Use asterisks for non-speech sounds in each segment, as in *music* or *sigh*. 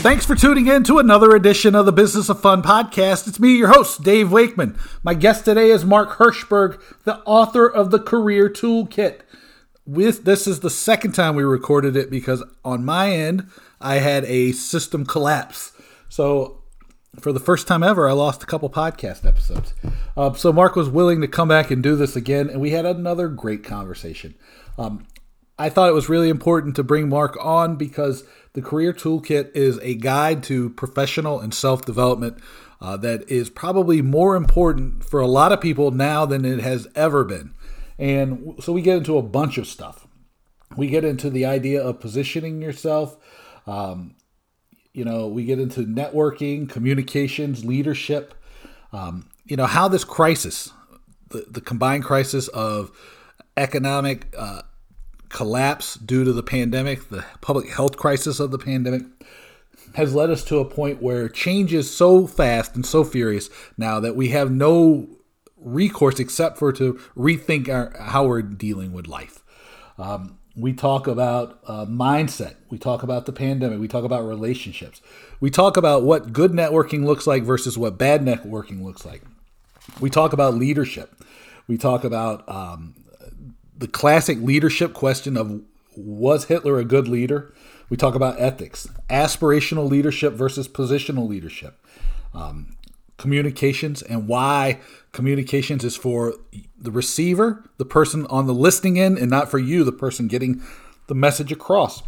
Thanks for tuning in to another edition of the Business of Fun podcast. It's me, your host, Dave Wakeman. My guest today is Mark Herschberg, the author of the Career Toolkit. With this is the second time we recorded it because on my end I had a system collapse. So for the first time ever, I lost a couple podcast episodes. Uh, so Mark was willing to come back and do this again, and we had another great conversation. Um, I thought it was really important to bring Mark on because the Career Toolkit is a guide to professional and self development uh, that is probably more important for a lot of people now than it has ever been. And so we get into a bunch of stuff. We get into the idea of positioning yourself. Um, you know, we get into networking, communications, leadership. Um, you know, how this crisis, the, the combined crisis of economic uh, collapse due to the pandemic, the public health crisis of the pandemic, has led us to a point where change is so fast and so furious now that we have no recourse except for to rethink our, how we're dealing with life. Um, we talk about uh, mindset. We talk about the pandemic. We talk about relationships. We talk about what good networking looks like versus what bad networking looks like. We talk about leadership. We talk about um, the classic leadership question of was Hitler a good leader? We talk about ethics, aspirational leadership versus positional leadership, um, communications, and why communications is for the receiver, the person on the listening end, and not for you, the person getting the message across.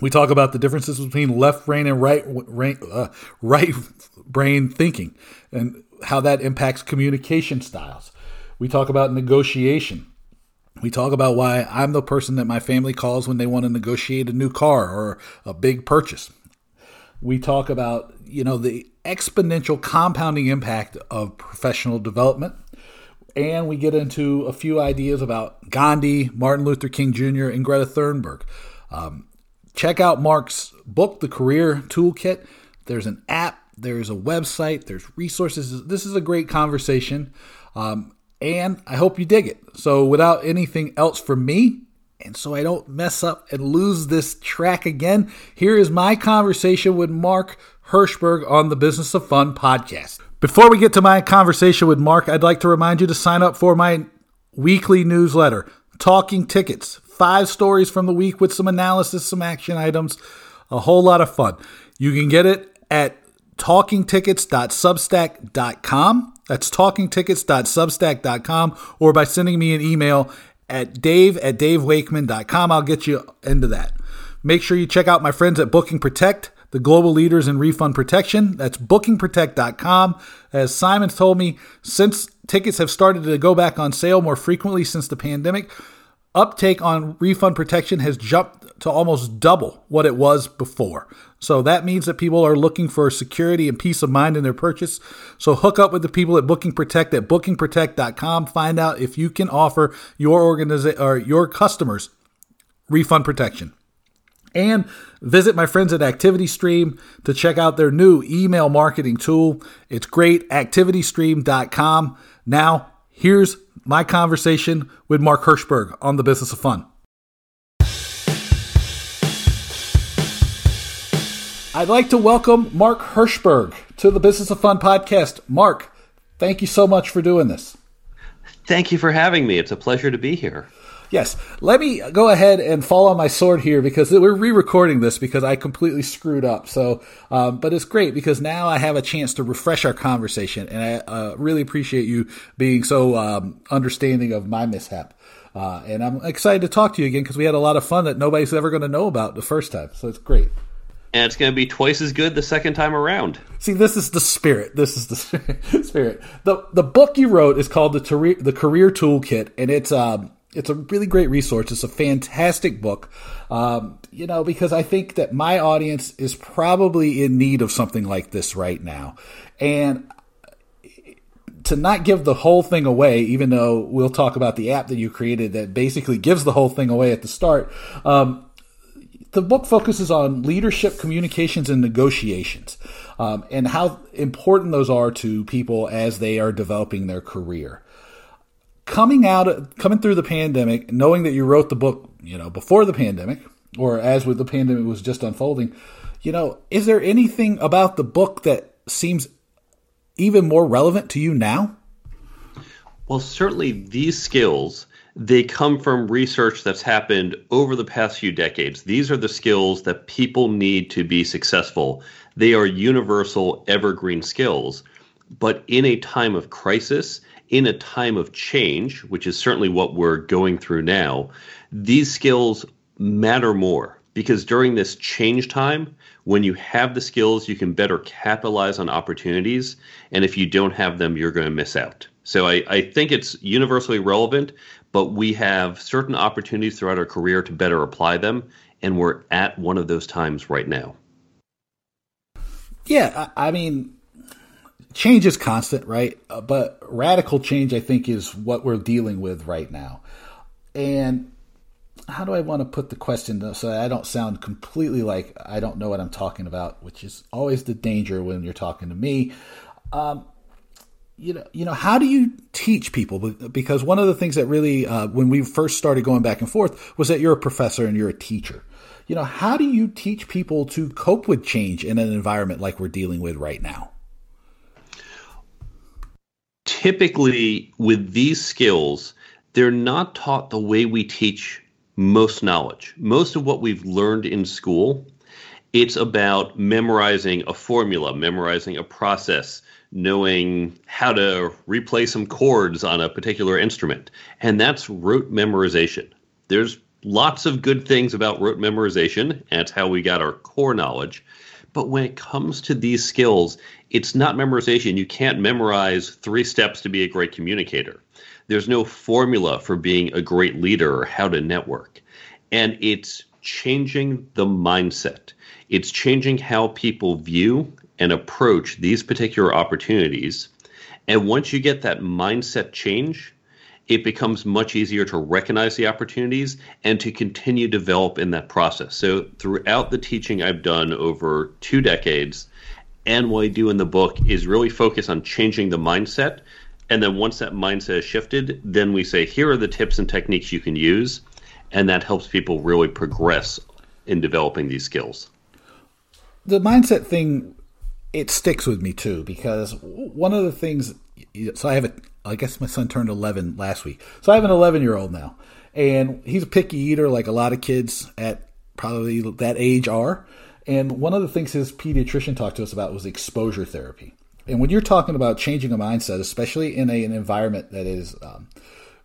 We talk about the differences between left brain and right uh, right brain thinking, and how that impacts communication styles. We talk about negotiation we talk about why I'm the person that my family calls when they want to negotiate a new car or a big purchase. We talk about, you know, the exponential compounding impact of professional development. And we get into a few ideas about Gandhi, Martin Luther King Jr., and Greta Thunberg. Um, check out Mark's book, The Career Toolkit. There's an app, there's a website, there's resources. This is a great conversation. Um, and I hope you dig it. So, without anything else from me, and so I don't mess up and lose this track again, here is my conversation with Mark Herschberg on the Business of Fun podcast. Before we get to my conversation with Mark, I'd like to remind you to sign up for my weekly newsletter, Talking Tickets. Five stories from the week with some analysis, some action items, a whole lot of fun. You can get it at talkingtickets.substack.com. That's talkingtickets.substack.com or by sending me an email at dave at davewakeman.com. I'll get you into that. Make sure you check out my friends at Booking Protect, the global leaders in refund protection. That's bookingprotect.com. As Simon told me, since tickets have started to go back on sale more frequently since the pandemic, uptake on refund protection has jumped to almost double what it was before. So that means that people are looking for security and peace of mind in their purchase. So hook up with the people at Booking Protect at bookingprotect.com. Find out if you can offer your organization or your customers refund protection. And visit my friends at ActivityStream to check out their new email marketing tool. It's great, activitystream.com. Now, here's my conversation with Mark Herschberg on the business of fun. I'd like to welcome Mark Herschberg to the Business of Fun podcast. Mark, thank you so much for doing this. Thank you for having me. It's a pleasure to be here. Yes. Let me go ahead and fall on my sword here because we're re-recording this because I completely screwed up. So, um, but it's great because now I have a chance to refresh our conversation, and I uh, really appreciate you being so um, understanding of my mishap. Uh, and I'm excited to talk to you again because we had a lot of fun that nobody's ever going to know about the first time. So it's great. And it's going to be twice as good the second time around. See, this is the spirit. This is the *laughs* spirit. The the book you wrote is called the Career, the Career Toolkit, and it's um, it's a really great resource. It's a fantastic book, um, you know, because I think that my audience is probably in need of something like this right now. And to not give the whole thing away, even though we'll talk about the app that you created that basically gives the whole thing away at the start, um, the book focuses on leadership, communications, and negotiations, um, and how important those are to people as they are developing their career coming out, coming through the pandemic, knowing that you wrote the book, you know, before the pandemic, or as with the pandemic was just unfolding, You know, is there anything about the book that seems even more relevant to you now? Well, certainly these skills they come from research that's happened over the past few decades. These are the skills that people need to be successful. They are universal, evergreen skills. But in a time of crisis, in a time of change, which is certainly what we're going through now, these skills matter more because during this change time, when you have the skills, you can better capitalize on opportunities. And if you don't have them, you're going to miss out. So I, I think it's universally relevant, but we have certain opportunities throughout our career to better apply them. And we're at one of those times right now. Yeah, I mean, change is constant, right? Uh, but radical change, I think, is what we're dealing with right now. And how do I want to put the question so I don't sound completely like I don't know what I'm talking about, which is always the danger when you're talking to me. Um, you know, you know, how do you teach people? Because one of the things that really, uh, when we first started going back and forth, was that you're a professor and you're a teacher. You know, how do you teach people to cope with change in an environment like we're dealing with right now? Typically, with these skills, they're not taught the way we teach most knowledge. Most of what we've learned in school, it's about memorizing a formula, memorizing a process, knowing how to replay some chords on a particular instrument. And that's rote memorization. There's lots of good things about rote memorization. That's how we got our core knowledge. But when it comes to these skills, it's not memorization. You can't memorize three steps to be a great communicator. There's no formula for being a great leader or how to network. And it's changing the mindset. It's changing how people view and approach these particular opportunities. And once you get that mindset change, it becomes much easier to recognize the opportunities and to continue to develop in that process. So throughout the teaching I've done over two decades, and what I do in the book is really focus on changing the mindset. And then once that mindset is shifted, then we say, here are the tips and techniques you can use. And that helps people really progress in developing these skills. The mindset thing it sticks with me too because one of the things. So I have a. I guess my son turned 11 last week. So I have an 11 year old now, and he's a picky eater, like a lot of kids at probably that age are. And one of the things his pediatrician talked to us about was exposure therapy. And when you're talking about changing a mindset, especially in a, an environment that is um,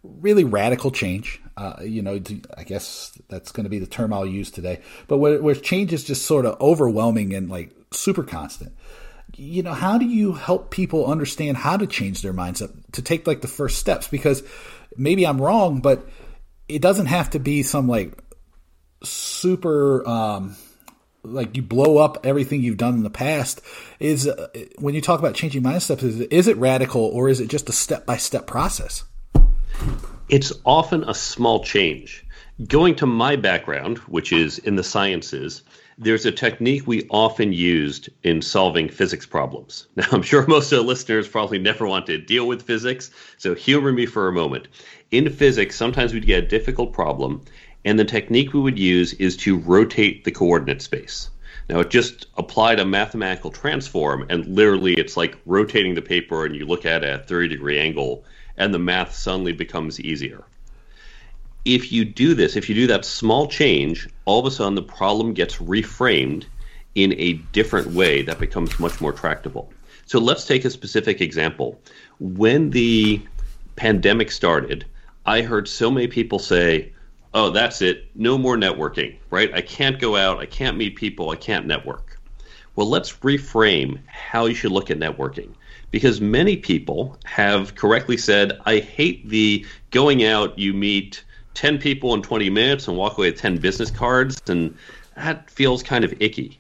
really radical change, uh, you know, I guess that's going to be the term I'll use today. But where, where change is just sort of overwhelming and like super constant, you know, how do you help people understand how to change their mindset to take like the first steps? Because maybe I'm wrong, but it doesn't have to be some like super, um, like you blow up everything you've done in the past. Is uh, when you talk about changing mindset is, is it radical or is it just a step by step process? It's often a small change. Going to my background, which is in the sciences, there's a technique we often used in solving physics problems. *laughs* Now, I'm sure most of the listeners probably never want to deal with physics, so humor me for a moment. In physics, sometimes we'd get a difficult problem, and the technique we would use is to rotate the coordinate space. Now, it just applied a mathematical transform, and literally it's like rotating the paper and you look at it at a 30 degree angle, and the math suddenly becomes easier if you do this, if you do that small change, all of a sudden the problem gets reframed in a different way that becomes much more tractable. So let's take a specific example. When the pandemic started, I heard so many people say, oh, that's it, no more networking, right? I can't go out, I can't meet people, I can't network. Well, let's reframe how you should look at networking because many people have correctly said, I hate the going out, you meet 10 people in 20 minutes and walk away with 10 business cards, and that feels kind of icky.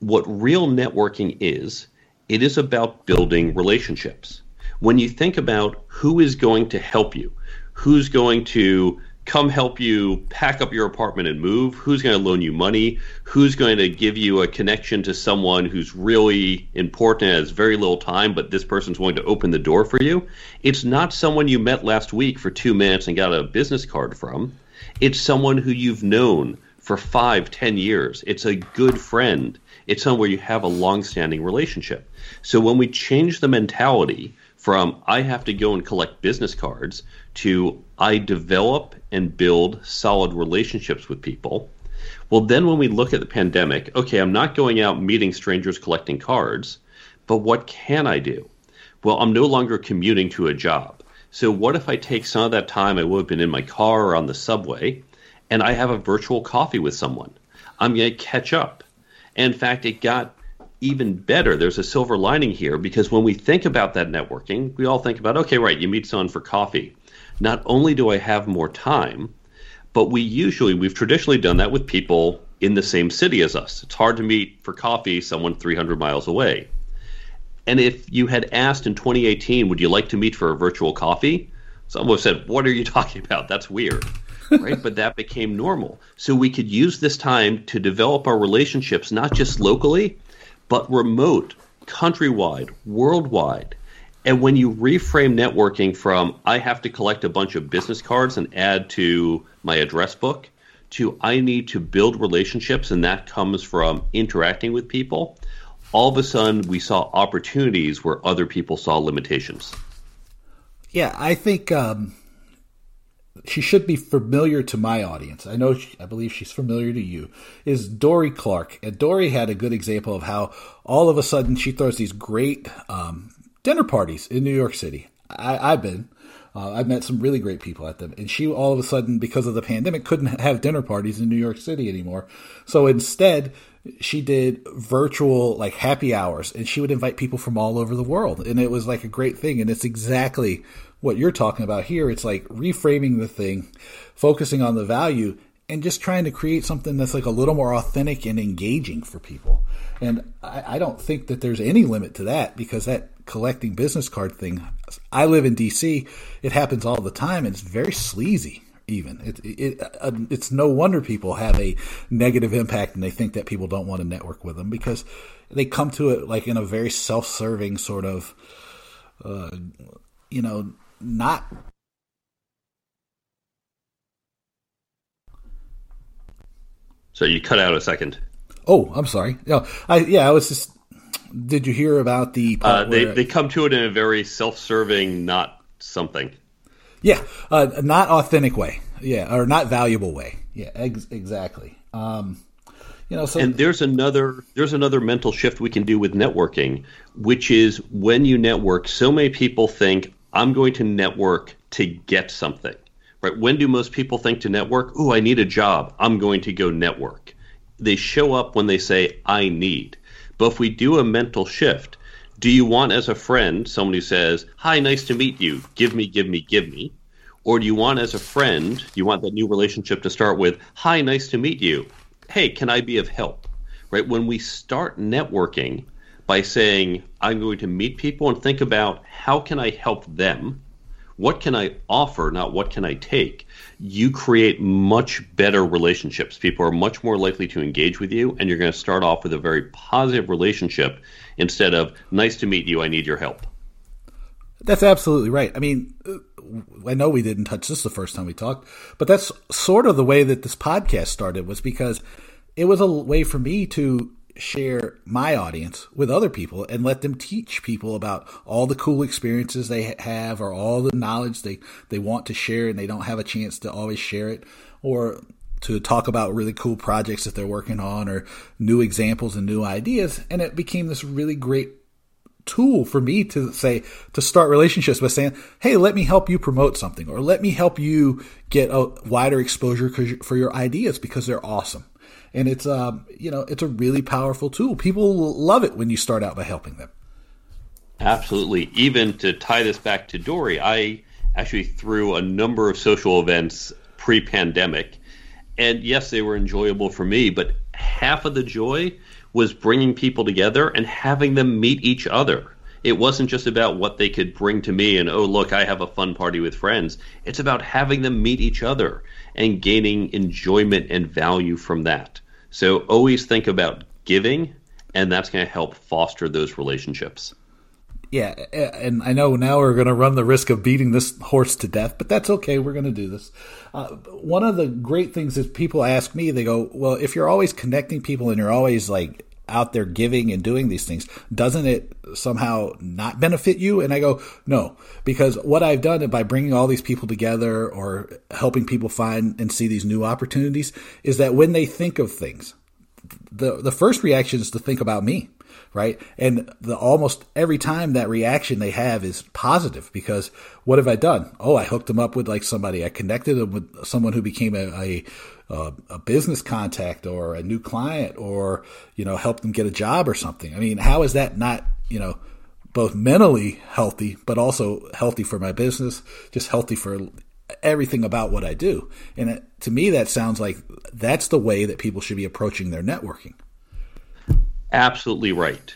What real networking is, it is about building relationships. When you think about who is going to help you, who's going to come help you pack up your apartment and move? Who's going to loan you money? Who's going to give you a connection to someone who's really important and has very little time, but this person's going to open the door for you? It's not someone you met last week for two minutes and got a business card from. It's someone who you've known for five, ten years. It's a good friend. It's someone where you have a long-standing relationship. So when we change the mentality from I have to go and collect business cards to I develop and build solid relationships with people. Well, then when we look at the pandemic, okay, I'm not going out meeting strangers collecting cards, but what can I do? Well, I'm no longer commuting to a job. So, what if I take some of that time I would have been in my car or on the subway and I have a virtual coffee with someone? I'm going to catch up. in fact, it got even better. There's a silver lining here because when we think about that networking, we all think about, okay, right, you meet someone for coffee. Not only do I have more time, but we usually, we've traditionally done that with people in the same city as us. It's hard to meet for coffee someone 300 miles away. And if you had asked in 2018, would you like to meet for a virtual coffee? Someone would have said, What are you *laughs* talking about? That's weird. right? But that became normal. So we could use this time to develop our relationships, not just locally, but remote, countrywide, worldwide. And when you reframe networking from I have to collect a bunch of business cards and add to my address book to I need to build relationships, and that comes from interacting with people, all of a sudden we saw opportunities where other people saw limitations. Yeah, I think um, she should be familiar to my audience. I know, she, I believe she's familiar to you. Is Dorie Clark, and Dorie had a good example of how all of a sudden she throws these great um, dinner parties in New York City. I, have been. Uh, I've met some really great people at them. And she all of a sudden, because of the pandemic, couldn't have dinner parties in New York City anymore. So instead, she did virtual like happy hours and she would invite people from all over the world and it was like a great thing and it's exactly what you're talking about here it's like reframing the thing focusing on the value and just trying to create something that's like a little more authentic and engaging for people and I, I don't think that there's any limit to that because that collecting business card thing i live in dc it happens all the time and it's very sleazy even. It, it, uh, it's no wonder people have a negative impact and they think that people don't want to network with them because they come to it like in a very self-serving sort of, uh, you know, not. So you cut out a second. Oh, I'm sorry. No, I yeah, I was just. Did you hear about the? Uh, they they come to it in a very self-serving, not something. Yeah, uh, not authentic way. Yeah, or not valuable way. Yeah, ex- exactly. Um, you know, so and there's another there's another mental shift we can do with networking, which is when you network, so many people think I'm going to network to get something. Right? When do most people think to network? Oh, I need a job. I'm going to go network. They show up when they say I need. But if we do a mental shift, do you want as a friend someone who says, "Hi, nice to meet you. Give me, give me, give me." Or do you want as a friend, you want that new relationship to start with, "Hi, nice to meet you. Hey, can I be of help?" Right? When we start networking by saying, "I'm going to meet people and think about how can I help them?" What can I offer, not what can I take? You create much better relationships. People are much more likely to engage with you, and you're going to start off with a very positive relationship instead of nice to meet you i need your help that's absolutely right i mean uh, i know we didn't touch this the first time we talked but that's sort of the way that this podcast started was because it was a way for me to share my audience with other people and let them teach people about all the cool experiences they have or all the knowledge they, they want to share and they don't have a chance to always share it or to talk about really cool projects that they're working on or new examples and new ideas. And it became this really great tool for me to say to start relationships by saying hey let me help you promote something or let me help you get a wider exposure for your ideas because they're awesome and it's um you know it's a really powerful tool people love it when you start out by helping them absolutely even to tie this back to Dorie, i actually threw a number of social events pre-pandemic and yes, they were enjoyable for me, but half of the joy was bringing people together and having them meet each other. It wasn't just about what they could bring to me and, oh, look, I have a fun party with friends. It's about having them meet each other and gaining enjoyment and value from that. So always think about giving, and that's going to help foster those relationships. Yeah, and I know now we're going to run the risk of beating this horse to death, but that's okay. We're going to do this. Uh, one of the great things is people ask me, they go, well, if you're always connecting people and you're always like out there giving and doing these things, doesn't it somehow not benefit you? And I go, no, because what I've done by bringing all these people together or helping people find and see these new opportunities is that when they think of things, the the first reaction is to think about me right? And the almost every time that reaction they have is positive because what have I done? Oh, I hooked them up with like somebody. I connected them with someone who became a, a a, business contact or a new client or you know help them get a job or something. I mean, how is that not you know both mentally healthy but also healthy for my business, just healthy for everything about what I do. And it, to me, that sounds like that's the way that people should be approaching their networking. Absolutely right.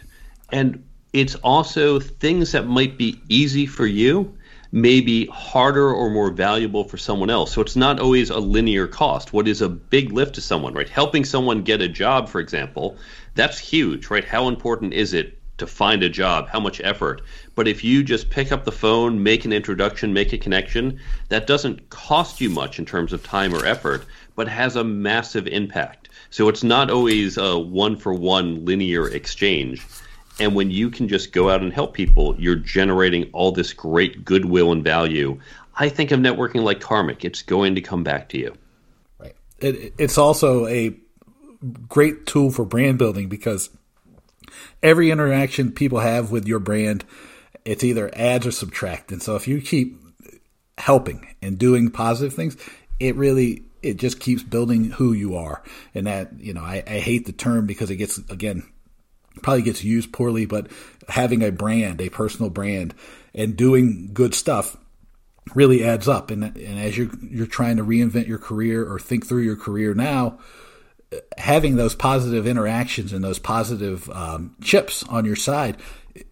And it's also things that might be easy for you may be harder or more valuable for someone else. So it's not always a linear cost. What is a big lift to someone, right? Helping someone get a job, for example, that's huge, right? How important is it to find a job? How much effort? But if you just pick up the phone, make an introduction, make a connection, that doesn't cost you much in terms of time or effort, but has a massive impact. So it's not always a one for one linear exchange. And when you can just go out and help people, you're generating all this great goodwill and value. I think of networking like karmic. It's going to come back to you. Right. It, it's also a great tool for brand building because every interaction people have with your brand, it's either adds or subtract. And so if you keep helping and doing positive things, it really it just keeps building who you are. And that, you know, I, I hate the term because it gets, again, probably gets used poorly, but having a brand, a personal brand, and doing good stuff really adds up. And, and as you're, you're trying to reinvent your career or think through your career now, having those positive interactions and those positive um, chips on your side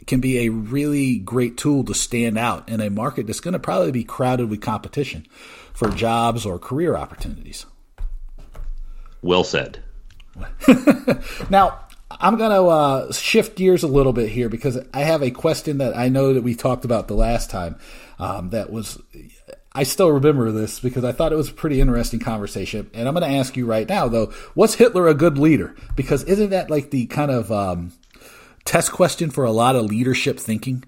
can be a really great tool to stand out in a market that's going to probably be crowded with competition for jobs or career opportunities. Well said. *laughs* now, I'm going to uh, shift gears a little bit here because I have a question that I know that we talked about the last time. Um, that was, I still remember this because I thought it was a pretty interesting conversation. And I'm going to ask you right now, though, was Hitler a good leader? Because isn't that like the kind of um, test question for a lot of leadership thinking?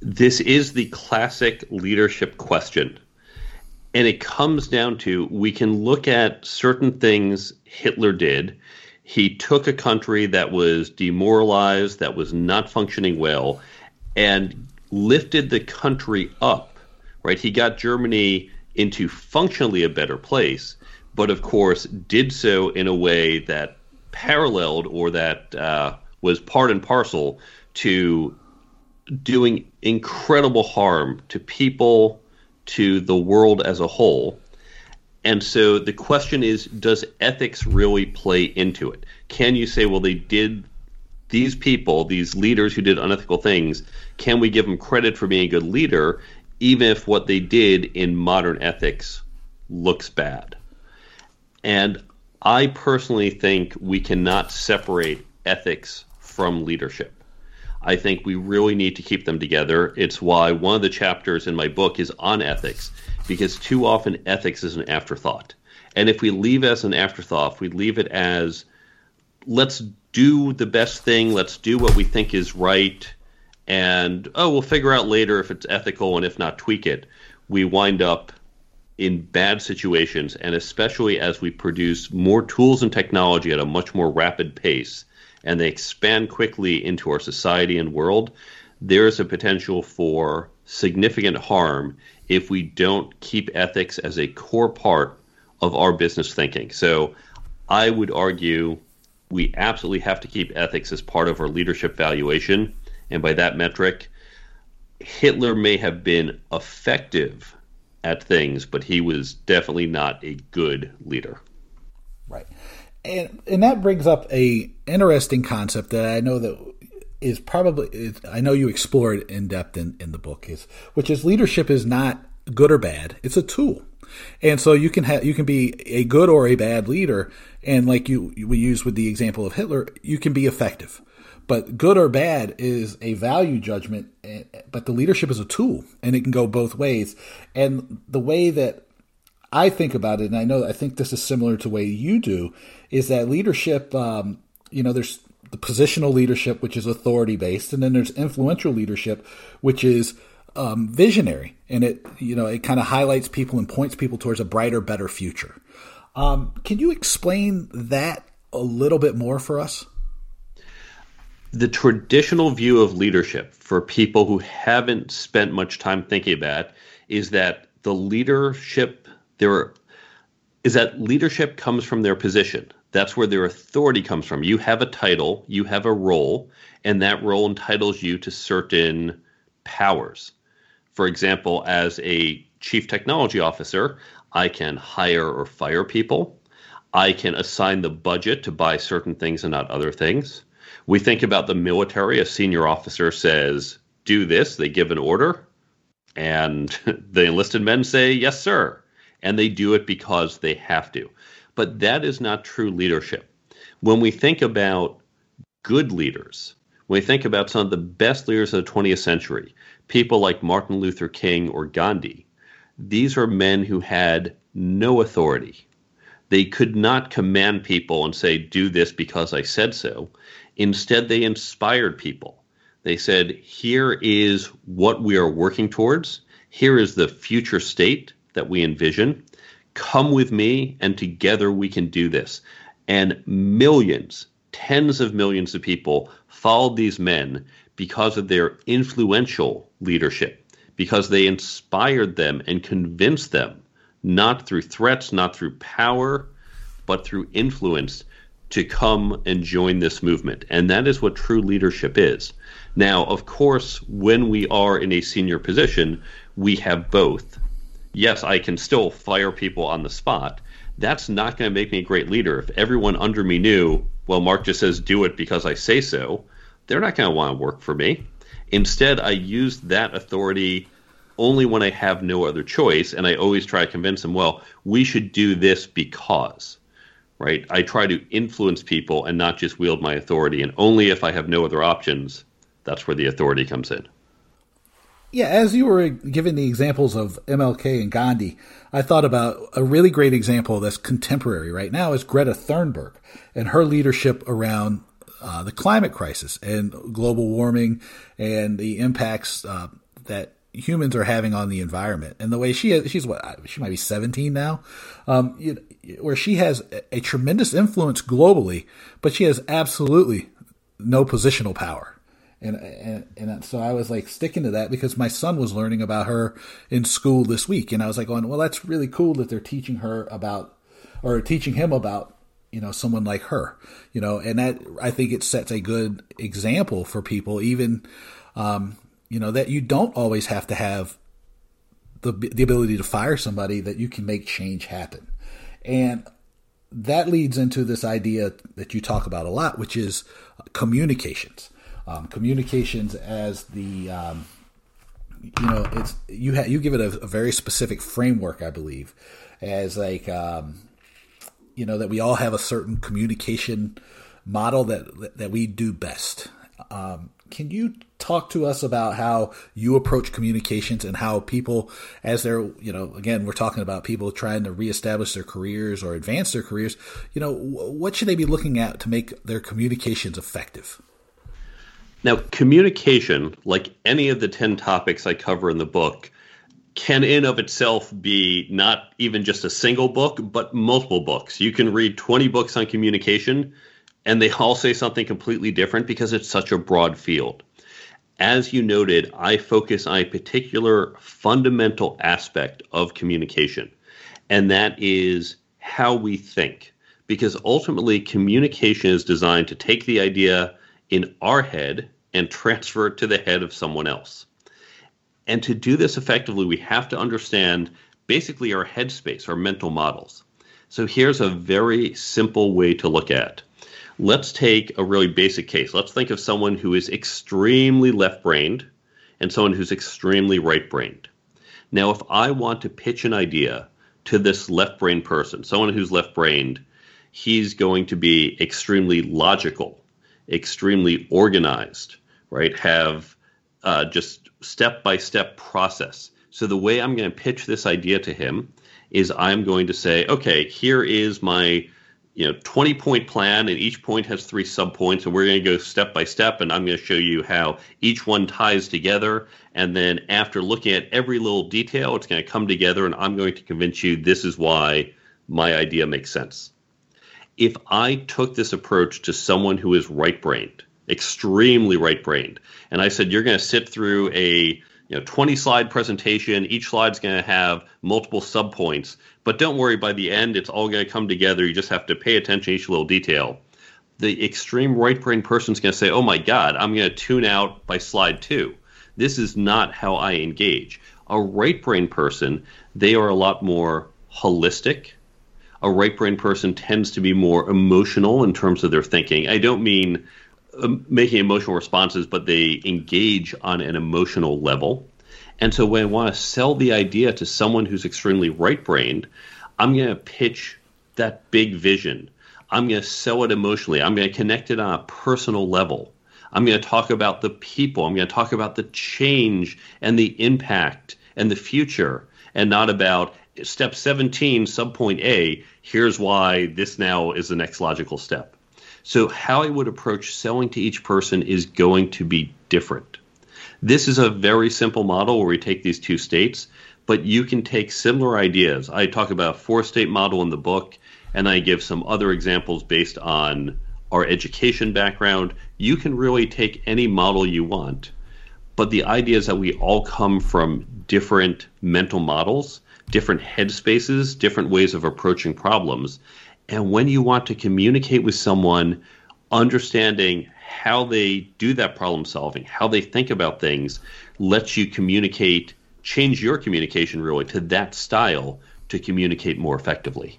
This is the classic leadership question. And it comes down to we can look at certain things Hitler did. He took a country that was demoralized, that was not functioning well, and lifted the country up, right? He got Germany into functionally a better place, but of course did so in a way that paralleled or that uh, was part and parcel to doing incredible harm to people to the world as a whole. And so the question is does ethics really play into it? Can you say, well, they did these people, these leaders who did unethical things, can we give them credit for being a good leader, even if what they did in modern ethics looks bad? And I personally think we cannot separate ethics from leadership. I think we really need to keep them together. It's why one of the chapters in my book is on ethics, because too often ethics is an afterthought. And if we leave as an afterthought, if we leave it as let's do the best thing, let's do what we think is right, and oh, we'll figure out later if it's ethical and if not, tweak it, we wind up in bad situations. And especially as we produce more tools and technology at a much more rapid pace and they expand quickly into our society and world, there is a potential for significant harm if we don't keep ethics as a core part of our business thinking. So I would argue we absolutely have to keep ethics as part of our leadership valuation. And by that metric, Hitler may have been effective at things, but he was definitely not a good leader. Right and and that brings up a interesting concept that I know that is probably is, I know you explore it in depth in, in the book is which is leadership is not good or bad it's a tool and so you can have you can be a good or a bad leader and like you we use with the example of Hitler you can be effective But good or bad is a value judgment, eh, but the leadership is a tool and it can go both ways. And the way that I think about it, and I know I think this is similar to way you do, is that leadership, um, you know, there's the positional leadership, which is authority based, and then there's influential leadership, which is um, visionary, and it you know it kind of highlights people and points people towards a brighter, better future. Um, can you explain that a little bit more for us? The traditional view of leadership for people who haven't spent much time thinking about is that the leadership there is that leadership comes from their position. That's where their authority comes from. You have a title, you have a role, and that role entitles you to certain powers. For example, as a chief technology officer, I can hire or fire people. I can assign the budget to buy certain things and not other things. We think about the military. A senior officer says, do this, they give an order, and *laughs* the enlisted men say, yes, sir. And they do it because they have to. But that is not true leadership. When we think about good leaders, when we think about some of the best leaders of the 20th century, people like Martin Luther King or Gandhi, these are men who had no authority. They could not command people and say, do this because I said so. Instead, they inspired people. They said, here is what we are working towards. Here is the future state that we envision. Come with me, and together we can do this. And millions, tens of millions of people followed these men because of their influential leadership, because they inspired them and convinced them, not through threats, not through power, but through influence, to come and join this movement. And that is what true leadership is. Now, of course, when we are in a senior position, we have both yes, I can still fire people on the spot. That's not going to make me a great leader. If everyone under me knew, well, Mark just says do it because I say so, they're not going to want to work for me. Instead, I use that authority only when I have no other choice, and I always try to convince them, well, we should do this because, right? I try to influence people and not just wield my authority, and only if I have no other options, that's where the authority comes in. Yeah, as you were giving the examples of MLK and Gandhi, I thought about a really great example that's contemporary right now is Greta Thunberg and her leadership around uh, the climate crisis and global warming and the impacts uh, that humans are having on the environment. And the way she has, she's what she might be 17 now um, you, where she has a tremendous influence globally but she has absolutely no positional power and, and and so I was like sticking to that because my son was learning about her in school this week, and I was like going, well, that's really cool that they're teaching her about or teaching him about you know someone like her, you know, and that I think it sets a good example for people, even um, you know that you don't always have to have the the ability to fire somebody that you can make change happen, and that leads into this idea that you talk about a lot, which is communications um, communications as the um, you know it's you ha- you give it a, a, very specific framework i believe as like um, you know that we all have a certain communication model that that we do best. Um, can you talk to us about how you approach communications and how people as they're you know again we're talking about people trying to reestablish their careers or advance their careers you know what should they be looking at to make their communications effective now, communication, like any of the 10 topics I cover in the book, can in of itself be not even just a single book, but multiple books. You can read 20 books on communication and they all say something completely different because it's such a broad field. As you noted, I focus on a particular fundamental aspect of communication, and that is how we think. Because ultimately, communication is designed to take the idea in our head and transfer it to the head of someone else. And to do this effectively, we have to understand basically our headspace, our mental models. So here's a very simple way to look at. Let's take a really basic case. Let's think of someone who is extremely left brained and someone who's extremely right brained. Now, if I want to pitch an idea to this left brained person, someone who's left brained, he's going to be extremely logical extremely organized, right? Have uh, just step by step process. So the way I'm going to pitch this idea to him is I'm going to say, okay, here is my you know 20 point plan and each point has three subpoints and we're going to go step by step and i'm going to show you how each one ties together and then after looking at every little detail it's going to come together and i'm going to convince you this is why my idea makes sense if i took this approach to someone who is right brained extremely right brained and i said you're going to sit through a you know 20 slide presentation. Each slide's going to have multiple subpoints. But don't worry by the end it's all going to come together. You just have to pay attention to each little detail. The extreme right brain person's going to say oh my god i'm going to tune out by slide two. This is not how i engage. A right brain person they are a lot more holistic. A right brain person tends to be more emotional in terms of their thinking. I don't mean Uh, making emotional responses, but they engage on an emotional level. And so when I want to sell the idea to someone who's extremely right brained, I'm going to pitch that big vision. I'm going to sell it emotionally. I'm going to connect it on a personal level. I'm going to talk about the people. I'm going to talk about the change and the impact and the future, and not about step 17, subpoint A. Here's why this now is the next logical step. So, how I would approach selling to each person is going to be different. This is a very simple model where we take these two states, but you can take similar ideas. I talk about a four state model in the book, and I give some other examples based on our education background. You can really take any model you want, but the idea is that we all come from different mental models, different headspaces, different ways of approaching problems. And when you want to communicate with someone, understanding how they do that problem solving, how they think about things, lets you communicate, change your communication really to that style to communicate more effectively.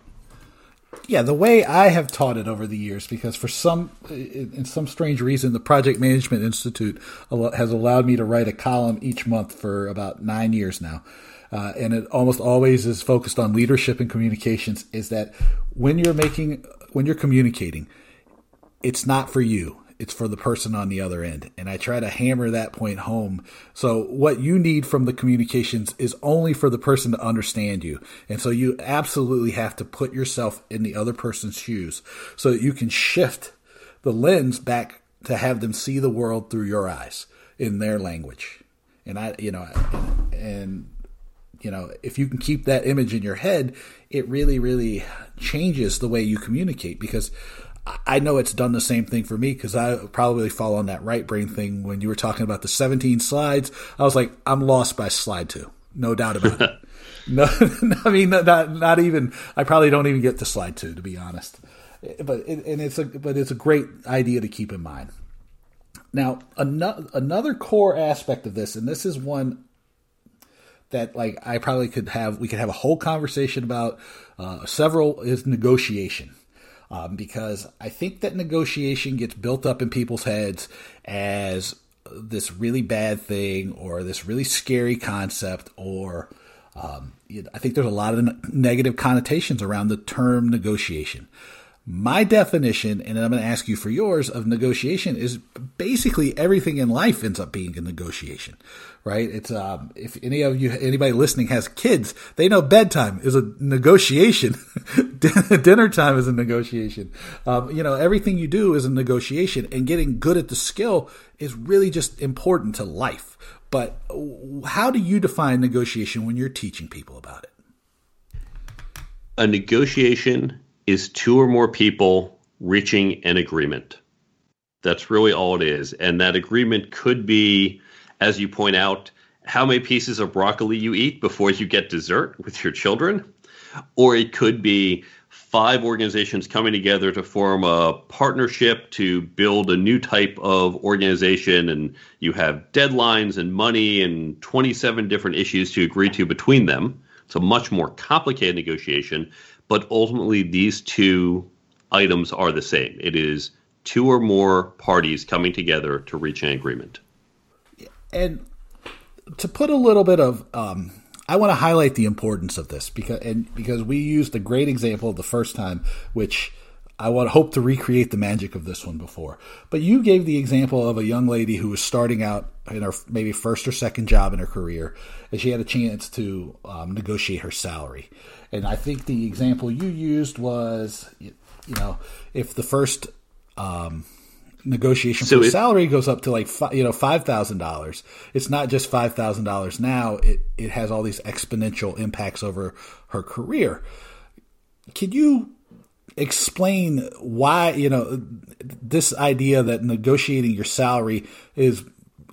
Yeah, the way I have taught it over the years, because for some, uh, in some strange reason, the Project Management Institute has allowed me to write a column each month for about nine years now uh, and it almost always is focused on leadership and communications, is that when you're making, when you're communicating, it's not for you. It's for the person on the other end. And I try to hammer that point home. So what you need from the communications is only for the person to understand you. And so you absolutely have to put yourself in the other person's shoes so that you can shift the lens back to have them see the world through your eyes in their language. And I, you know, and you know, if you can keep that image in your head, it really, really changes the way you communicate because I know it's done the same thing for me because I probably fall on that right brain thing when you were talking about the 17 slides. I was like, I'm lost by slide two. No doubt about it. *laughs* no, *laughs* I mean, not, not even, I probably don't even get to slide two, to be honest. But, and it's a, but it's a great idea to keep in mind. Now, another core aspect of this, and this is one that like I probably could have we could have a whole conversation about uh, several is negotiation. Um, because I think that negotiation gets built up in people's heads as this really bad thing or this really scary concept or um, I think there's a lot of negative connotations around the term negotiation. My definition, and I'm going to ask you for yours, of negotiation is basically everything in life ends up being a negotiation, right? It's um, if any of you, anybody listening has kids, they know bedtime is a negotiation. *laughs* Dinner time is a negotiation. Um, you know, everything you do is a negotiation, and getting good at the skill is really just important to life. But how do you define negotiation when you're teaching people about it? A negotiation is two or more people reaching an agreement. That's really all it is. And that agreement could be, as you point out, how many pieces of broccoli you eat before you get dessert with your children. Or it could be five organizations coming together to form a partnership to build a new type of organization. And you have deadlines and money and 27 different issues to agree to between them. It's a much more complicated negotiation but ultimately these two items are the same. It is two or more parties coming together to reach an agreement. And to put a little bit of, um, I want to highlight the importance of this because and because we used a great example the first time, which I would hope to recreate the magic of this one before. But you gave the example of a young lady who was starting out in her maybe first or second job in her career, and she had a chance to um, negotiate her salary. And I think the example you used was, you know, if the first um, negotiation so for it, salary goes up to like you know five thousand dollars, it's not just five thousand dollars now. It it has all these exponential impacts over her career. Can you explain why you know this idea that negotiating your salary is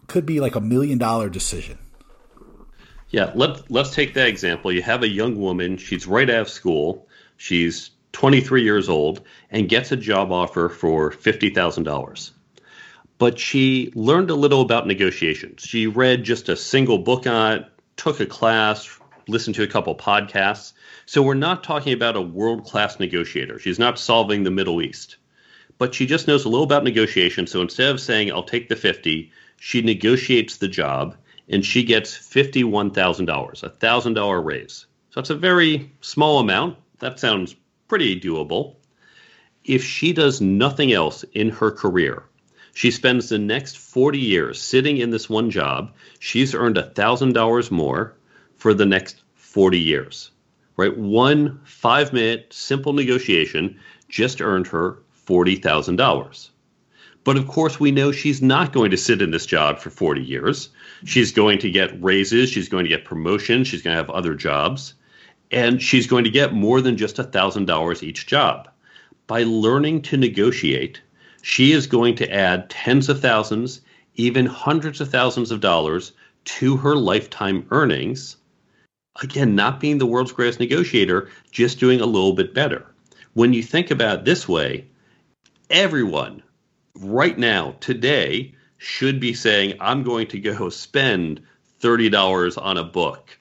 could be like a million dollar decision? Yeah let, let's take that example. You have a young woman. She's right out of school. She's 23 years old and gets a job offer for $50000 but she learned a little about negotiations she read just a single book on it took a class listened to a couple podcasts so we're not talking about a world class negotiator. She's not solving the Middle East, but she just knows a little about negotiation. So instead of saying, I'll take the 50, she negotiates the job and she gets $51,000, a $1,000 raise. So that's a very small amount. That sounds pretty doable. If she does nothing else in her career, she spends the next 40 years sitting in this one job. She's earned $1,000 more for the next 40 years right? One five minute simple negotiation just earned her $40,000. But of course, we know she's not going to sit in this job for 40 years. She's going to get raises, she's going to get promotions, she's going to have other jobs, and she's going to get more than just $1,000 each job. By learning to negotiate, she is going to add tens of thousands, even hundreds of thousands of dollars to her lifetime earnings again, not being the world's greatest negotiator, just doing a little bit better. When you think about this way, everyone right now, today, should be saying, I'm going to go spend $30 on a book,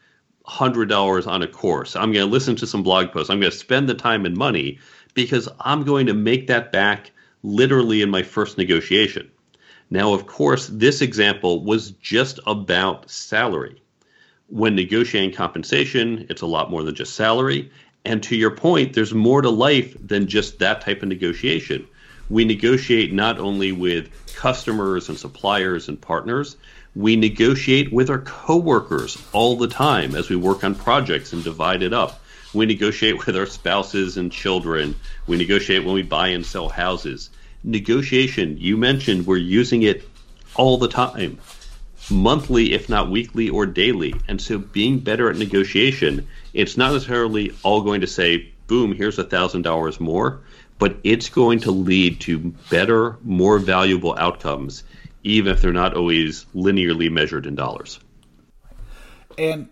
$100 on a course. I'm going to listen to some blog posts. I'm going to spend the time and money because I'm going to make that back literally in my first negotiation. Now, of course, this example was just about salary when negotiating compensation, it's a lot more than just salary. And to your point, there's more to life than just that type of negotiation. We negotiate not only with customers and suppliers and partners, we negotiate with our coworkers all the time as we work on projects and divide it up. We negotiate with our spouses and children. We negotiate when we buy and sell houses. Negotiation, you mentioned we're using it all the time monthly, if not weekly or daily. And so being better at negotiation, it's not necessarily all going to say, boom, here's a thousand dollars more, but it's going to lead to better, more valuable outcomes, even if they're not always linearly measured in dollars. And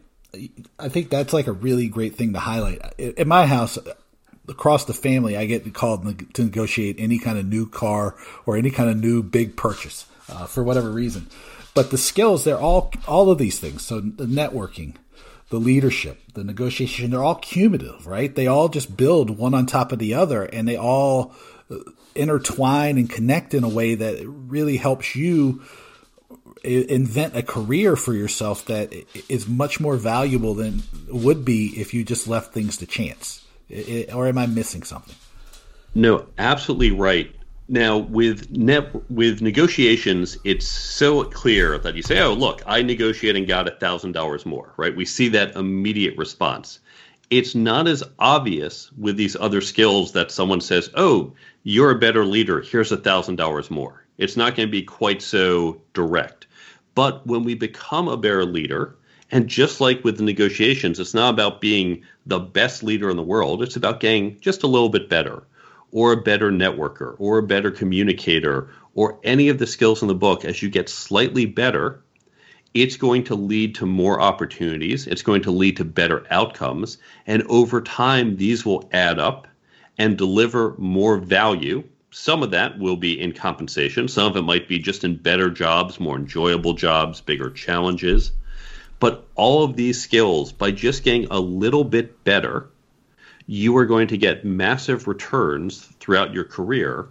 I think that's like a really great thing to highlight. In my house, across the family, I get called to negotiate any kind of new car or any kind of new big purchase uh, for whatever reason. But the skills, they're all all of these things. So the networking, the leadership, the negotiation, they're all cumulative, right? They all just build one on top of the other, and they all intertwine and connect in a way that really helps you invent a career for yourself that is much more valuable than would be if you just left things to chance. or am I missing something? No, absolutely right. Now, with net, with negotiations, it's so clear that you say, "Oh, look, I negotiated and got a thousand dollars more." Right? We see that immediate response. It's not as obvious with these other skills that someone says, "Oh, you're a better leader. Here's a thousand dollars more." It's not going to be quite so direct. But when we become a better leader, and just like with the negotiations, it's not about being the best leader in the world. It's about getting just a little bit better or a better networker or a better communicator or any of the skills in the book, as you get slightly better, it's going to lead to more opportunities. It's going to lead to better outcomes. And over time, these will add up and deliver more value. Some of that will be in compensation. Some of it might be just in better jobs, more enjoyable jobs, bigger challenges. But all of these skills, by just getting a little bit better, you are going to get massive returns throughout your career.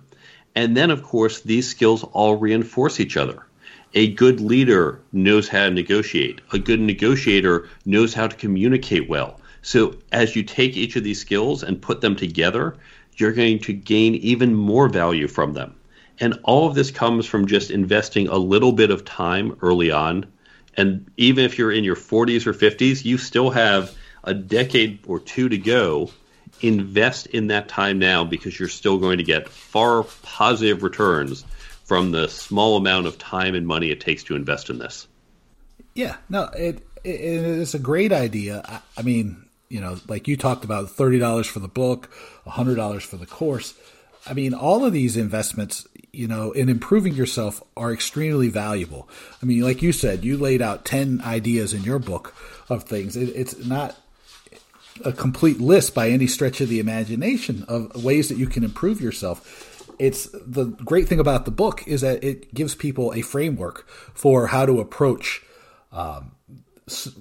And then, of course, these skills all reinforce each other. A good leader knows how to negotiate, a good negotiator knows how to communicate well. So, as you take each of these skills and put them together, you're going to gain even more value from them. And all of this comes from just investing a little bit of time early on. And even if you're in your 40s or 50s, you still have a decade or two to go. Invest in that time now because you're still going to get far positive returns from the small amount of time and money it takes to invest in this. Yeah, no, it, it it's a great idea. I, I mean, you know, like you talked about thirty dollars for the book, hundred dollars for the course. I mean, all of these investments, you know, in improving yourself are extremely valuable. I mean, like you said, you laid out 10 ideas in your book of things. It, it's not a complete list by any stretch of the imagination of ways that you can improve yourself. It's the great thing about the book is that it gives people a framework for how to approach um,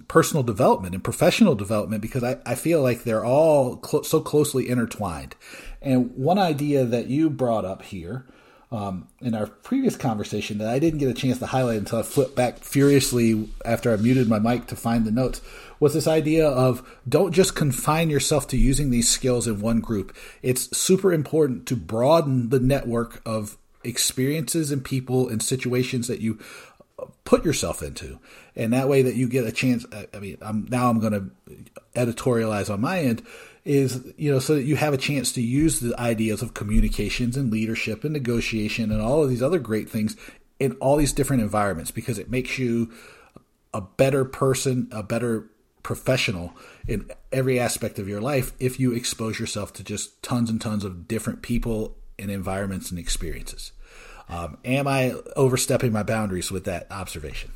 personal development and professional development because I, I feel like they're all cl- so closely intertwined. And one idea that you brought up here um, in our previous conversation that I didn't get a chance to highlight until I flipped back furiously after I muted my mic to find the notes was this idea of don't just confine yourself to using these skills in one group. It's super important to broaden the network of experiences and people and situations that you put yourself into and that way that you get a chance i mean I'm, now i'm going to editorialize on my end is you know so that you have a chance to use the ideas of communications and leadership and negotiation and all of these other great things in all these different environments because it makes you a better person a better professional in every aspect of your life if you expose yourself to just tons and tons of different people and environments and experiences um, am I overstepping my boundaries with that observation?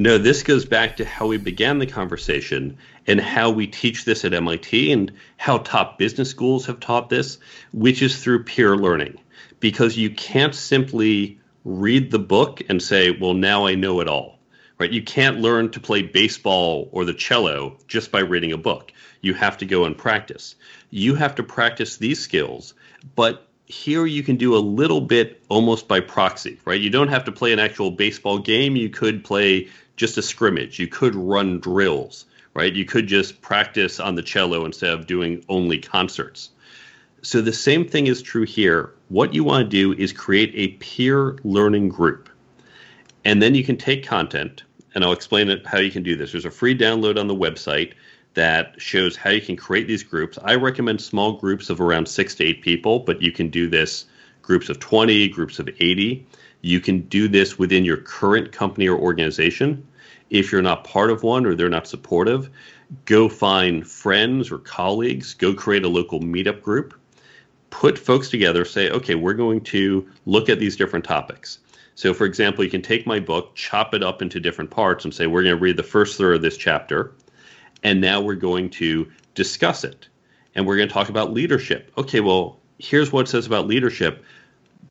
No, this goes back to how we began the conversation and how we teach this at MIT and how top business schools have taught this, which is through peer learning. Because you can't simply read the book and say, well, now I know it all. Right? You can't learn to play baseball or the cello just by reading a book. You have to go and practice. You have to practice these skills, but here you can do a little bit almost by proxy, right? You don't have to play an actual baseball game. You could play just a scrimmage. You could run drills, right? You could just practice on the cello instead of doing only concerts. So the same thing is true here. What you want to do is create a peer learning group. And then you can take content, and I'll explain it, how you can do this. There's a free download on the website that shows how you can create these groups. I recommend small groups of around six to eight people, but you can do this groups of 20, groups of 80. You can do this within your current company or organization. If you're not part of one or they're not supportive, go find friends or colleagues, go create a local meetup group. Put folks together, say, okay, we're going to look at these different topics. So, for example, you can take my book, chop it up into different parts, and say, we're going to read the first third of this chapter and now we're going to discuss it. And we're going to talk about leadership. Okay, well, here's what it says about leadership.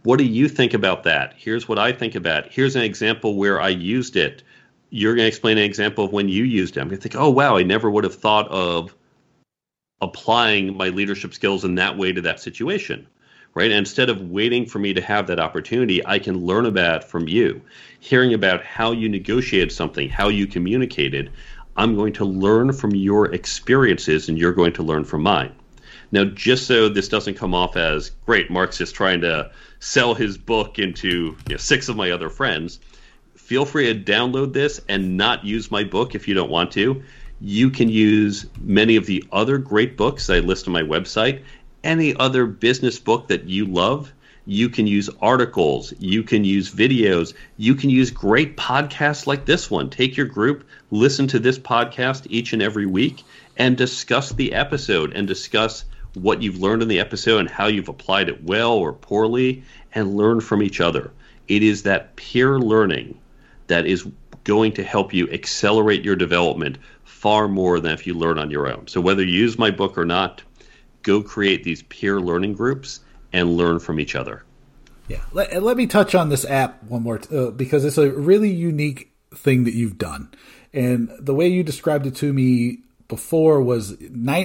What do you think about that? Here's what I think about. Here's an example where I used it. You're going to explain an example of when you used it. I'm going to think, oh, wow, I never would have thought of applying my leadership skills in that way to that situation. Right. And instead of waiting for me to have that opportunity, I can learn about from you, hearing about how you negotiated something, how you communicated. I'm going to learn from your experiences and you're going to learn from mine. Now, just so this doesn't come off as great, Mark's just trying to sell his book into you know, six of my other friends, feel free to download this and not use my book if you don't want to. You can use many of the other great books I list on my website, any other business book that you love, you can use articles, you can use videos, you can use great podcasts like this one. Take your group, listen to this podcast each and every week, and discuss the episode and discuss what you've learned in the episode and how you've applied it well or poorly, and learn from each other. It is that peer learning that is going to help you accelerate your development far more than if you learn on your own. So, whether you use my book or not, go create these peer learning groups and learn from each other. Yeah, let, let me touch on this app one more t- uh, because it's a really unique thing that you've done, and the way you described it to me before was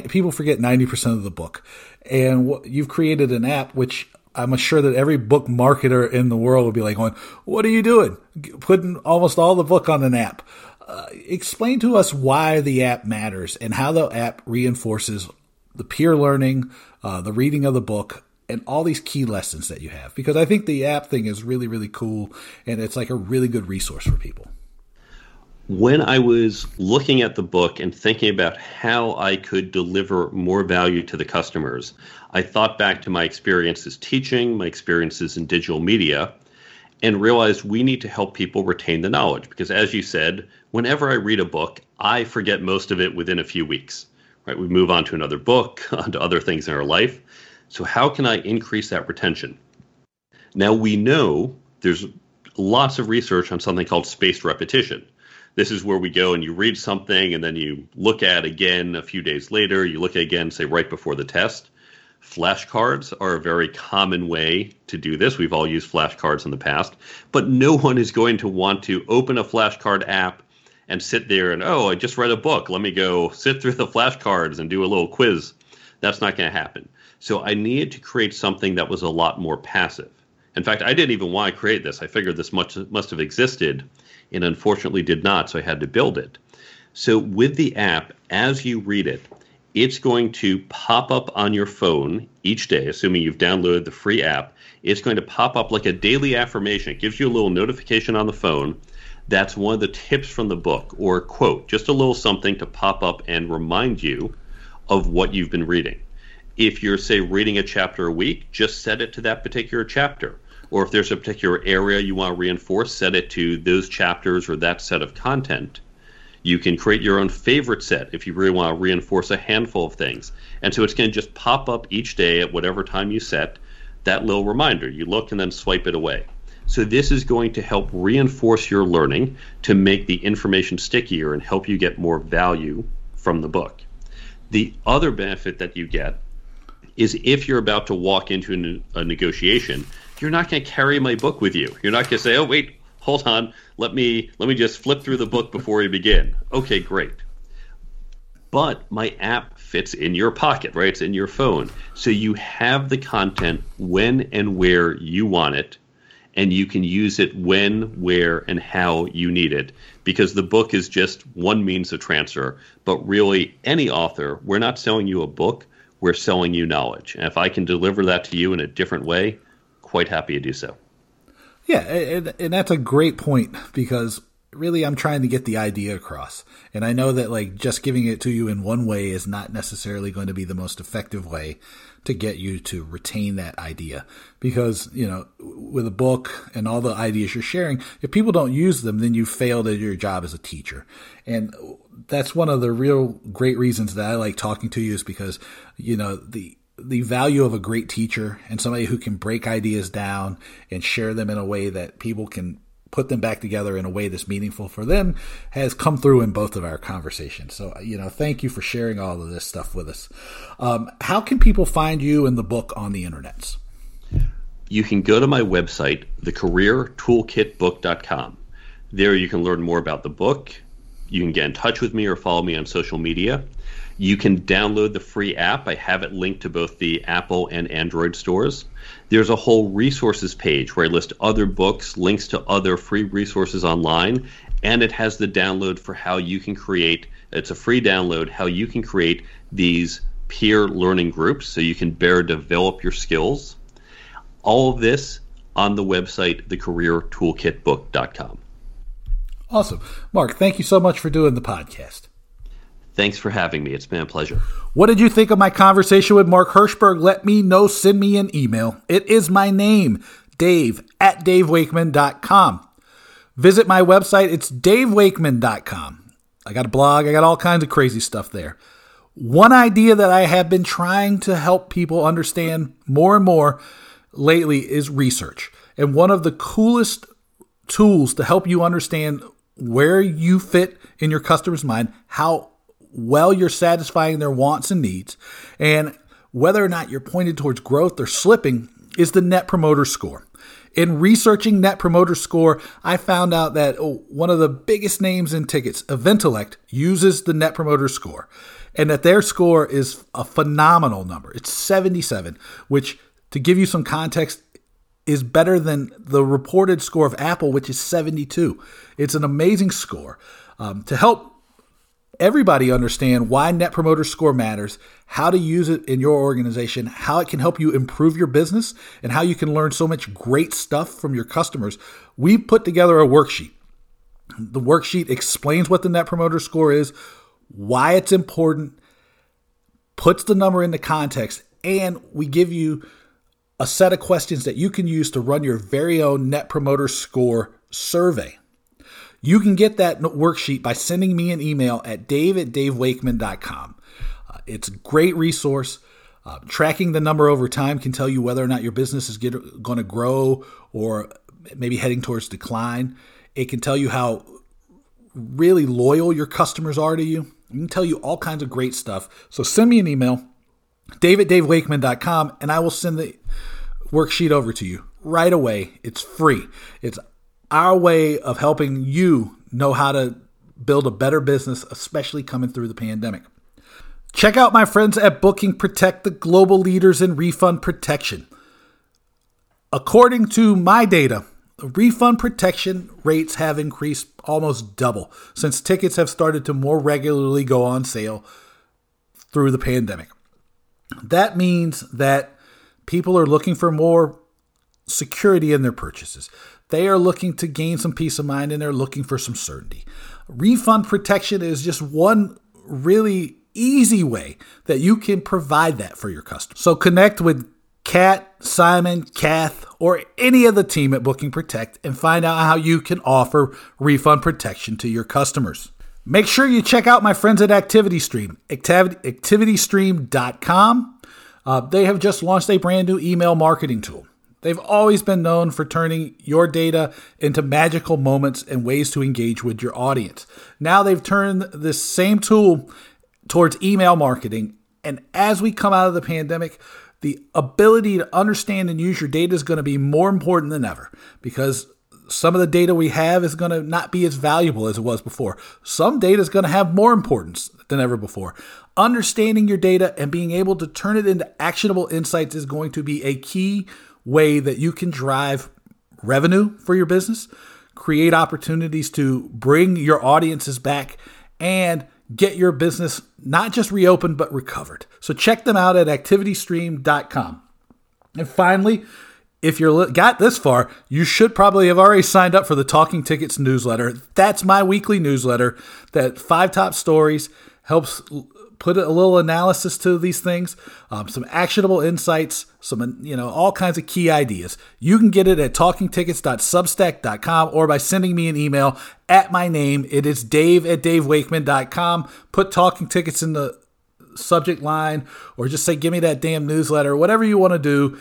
people forget ninety percent of the book, and you've created an app which I'm sure that every book marketer in the world would be like, going, "What are you doing? Putting almost all the book on an app." Uh, explain to us why the app matters and how the app reinforces the peer learning, uh, the reading of the book, and all these key lessons that you have. Because I think the app thing is really, really cool, and it's like a really good resource for people. When I was looking at the book and thinking about how I could deliver more value to the customers, I thought back to my experiences teaching, my experiences in digital media, and realized we need to help people retain the knowledge. Because as you said, whenever I read a book, I forget most of it within a few weeks. Right? We move on to another book, *laughs* onto other things in our life. So how can I increase that retention? Now we know there's lots of research on something called spaced repetition. This is where we go and you read something and then you look at again a few days later, you look at again, say right before the test. Flashcards are a very common way to do this. We've all used flashcards in the past, but no one is going to want to open a flashcard app and sit there and, oh, I just read a book. Let me go sit through the flashcards and do a little quiz. That's not going to happen. So I needed to create something that was a lot more passive. In fact, I didn't even want to create this. I figured this much must have existed and unfortunately did not, so I had to build it. So with the app, as you read it, it's going to pop up on your phone each day, assuming you've downloaded the free app. It's going to pop up like a daily affirmation. It gives you a little notification on the phone. That's one of the tips from the book, or quote, just a little something to pop up and remind you of what you've been reading. If you're, say, reading a chapter a week, just set it to that particular chapter. Or if there's a particular area you want to reinforce, set it to those chapters or that set of content you can create your own favorite set if you really want to reinforce a handful of things. And so it's going to just pop up each day at whatever time you set that little reminder. You look and then swipe it away. So this is going to help reinforce your learning to make the information stickier and help you get more value from the book. The other benefit that you get is if you're about to walk into a, negotiation, you're not going to carry my book with you. You're not going to say, "Oh, wait, hold on, let me let me just flip through the book before we begin. Okay, great. But my app fits in your pocket, right? It's in your phone. So you have the content when and where you want it, and you can use it when, where, and how you need it. Because the book is just one means of transfer. But really, any author, we're not selling you a book, we're selling you knowledge. And if I can deliver that to you in a different way, quite happy to do so. Yeah, and, and that's a great point because really I'm trying to get the idea across. And I know that like just giving it to you in one way is not necessarily going to be the most effective way to get you to retain that idea because, you know, with a book and all the ideas you're sharing, if people don't use them, then you failed at your job as a teacher. And that's one of the real great reasons that I like talking to you is because, you know, the the value of a great teacher and somebody who can break ideas down and share them in a way that people can put them back together in a way that's meaningful for them has come through in both of our conversations. So, you know, thank you for sharing all of this stuff with us. Um, how can people find you and the book on the internets? You can go to my website, thecareertoolkitbook.com. There you can learn more about the book. You can get in touch with me or follow me on social media. You can download the free app. I have it linked to both the Apple and Android stores. There's a whole resources page where I list other books, links to other free resources online, and it has the download for how you can create it's a free download how you can create these peer learning groups so you can better develop your skills. All of this on the website thecareertoolkitbook.com. Awesome. Mark, thank you so much for doing the podcast. Thanks for having me. It's been a pleasure. What did you think of my conversation with Mark Herschberg? Let me know. Send me an email. It is my name, Dave at davewakeman.com. Visit my website. It's davewakeman.com. I got a blog. I got all kinds of crazy stuff there. One idea that I have been trying to help people understand more and more lately is research. And one of the coolest tools to help you understand where you fit in your customer's mind, how well you're satisfying their wants and needs, and whether or not you're pointed towards growth or slipping is the Net Promoter Score. In researching Net Promoter Score, I found out that oh, one of the biggest names in tickets, Eventellect, uses the Net Promoter Score, and that their score is a phenomenal number. It's 77, which, to give you some context, is better than the reported score of Apple, which is 72. It's an amazing score. Um, to help everybody understand why Net Promoter Score matters, how to use it in your organization, how it can help you improve your business, and how you can learn so much great stuff from your customers, we put together a worksheet. The worksheet explains what the Net Promoter Score is, why it's important, puts the number into context, and we give you a set of questions that you can use to run your very own Net Promoter Score survey. You can get that worksheet by sending me an email at dave at davewakeman.com. Uh, it's a great resource. Uh, tracking the number over time can tell you whether or not your business is going to grow or maybe heading towards decline. It can tell you how really loyal your customers are to you. It can tell you all kinds of great stuff. So send me an email, dave at davewakeman.com, and I will send the worksheet over to you right away. It's free. It's our way of helping you know how to build a better business, especially coming through the pandemic. Check out my friends at Booking Protect, the global leaders in refund protection. According to my data, refund protection rates have increased almost double since tickets have started to more regularly go on sale through the pandemic. That means that people are looking for more security in their purchases. They are looking to gain some peace of mind and they're looking for some certainty. Refund protection is just one really easy way that you can provide that for your customers. So connect with Kat, Simon, Kath, or any of the team at Booking Protect and find out how you can offer refund protection to your customers. Make sure you check out my friends at ActivityStream, activitystream.com. Uh, they have just launched a brand new email marketing tool. They've always been known for turning your data into magical moments and ways to engage with your audience. Now they've turned this same tool towards email marketing. And as we come out of the pandemic, the ability to understand and use your data is going to be more important than ever because some of the data we have is going to not be as valuable as it was before. Some data is going to have more importance than ever before. Understanding your data and being able to turn it into actionable insights is going to be a key way that you can drive revenue for your business, create opportunities to bring your audiences back, and get your business not just reopened, but recovered. So check them out at activitystream.com. And finally, if you're got this far, you should probably have already signed up for the Talking Tickets newsletter. That's my weekly newsletter that five top stories helps put a little analysis to these things, um, some actionable insights, some you know all kinds of key ideas. You can get it at talkingtickets.substack.com or by sending me an email at my name. It is Dave at davewakeman.com. Put Talking Tickets in the subject line or just say give me that damn newsletter. Whatever you want to do,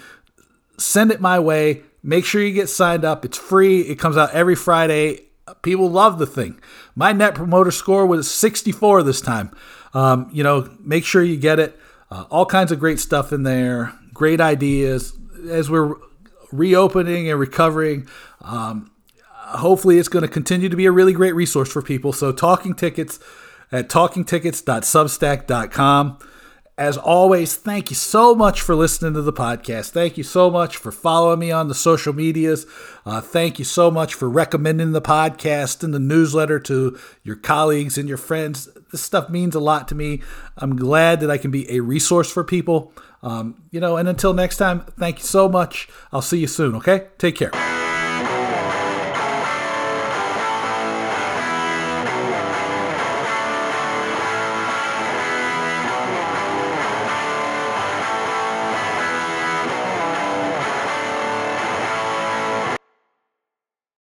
send it my way. Make sure you get signed up. It's free. It comes out every Friday. People love the thing. My net promoter score was 64 this time. Um, you know, make sure you get it. Uh, all kinds of great stuff in there, great ideas as we're reopening and recovering. Um, hopefully, it's going to continue to be a really great resource for people. So, talking tickets at talkingtickets.substack.com. As always, thank you so much for listening to the podcast. Thank you so much for following me on the social medias. Uh, thank you so much for recommending the podcast and the newsletter to your colleagues and your friends. This stuff means a lot to me. I'm glad that I can be a resource for people. Um, you know, and until next time, thank you so much. I'll see you soon, okay? Take care.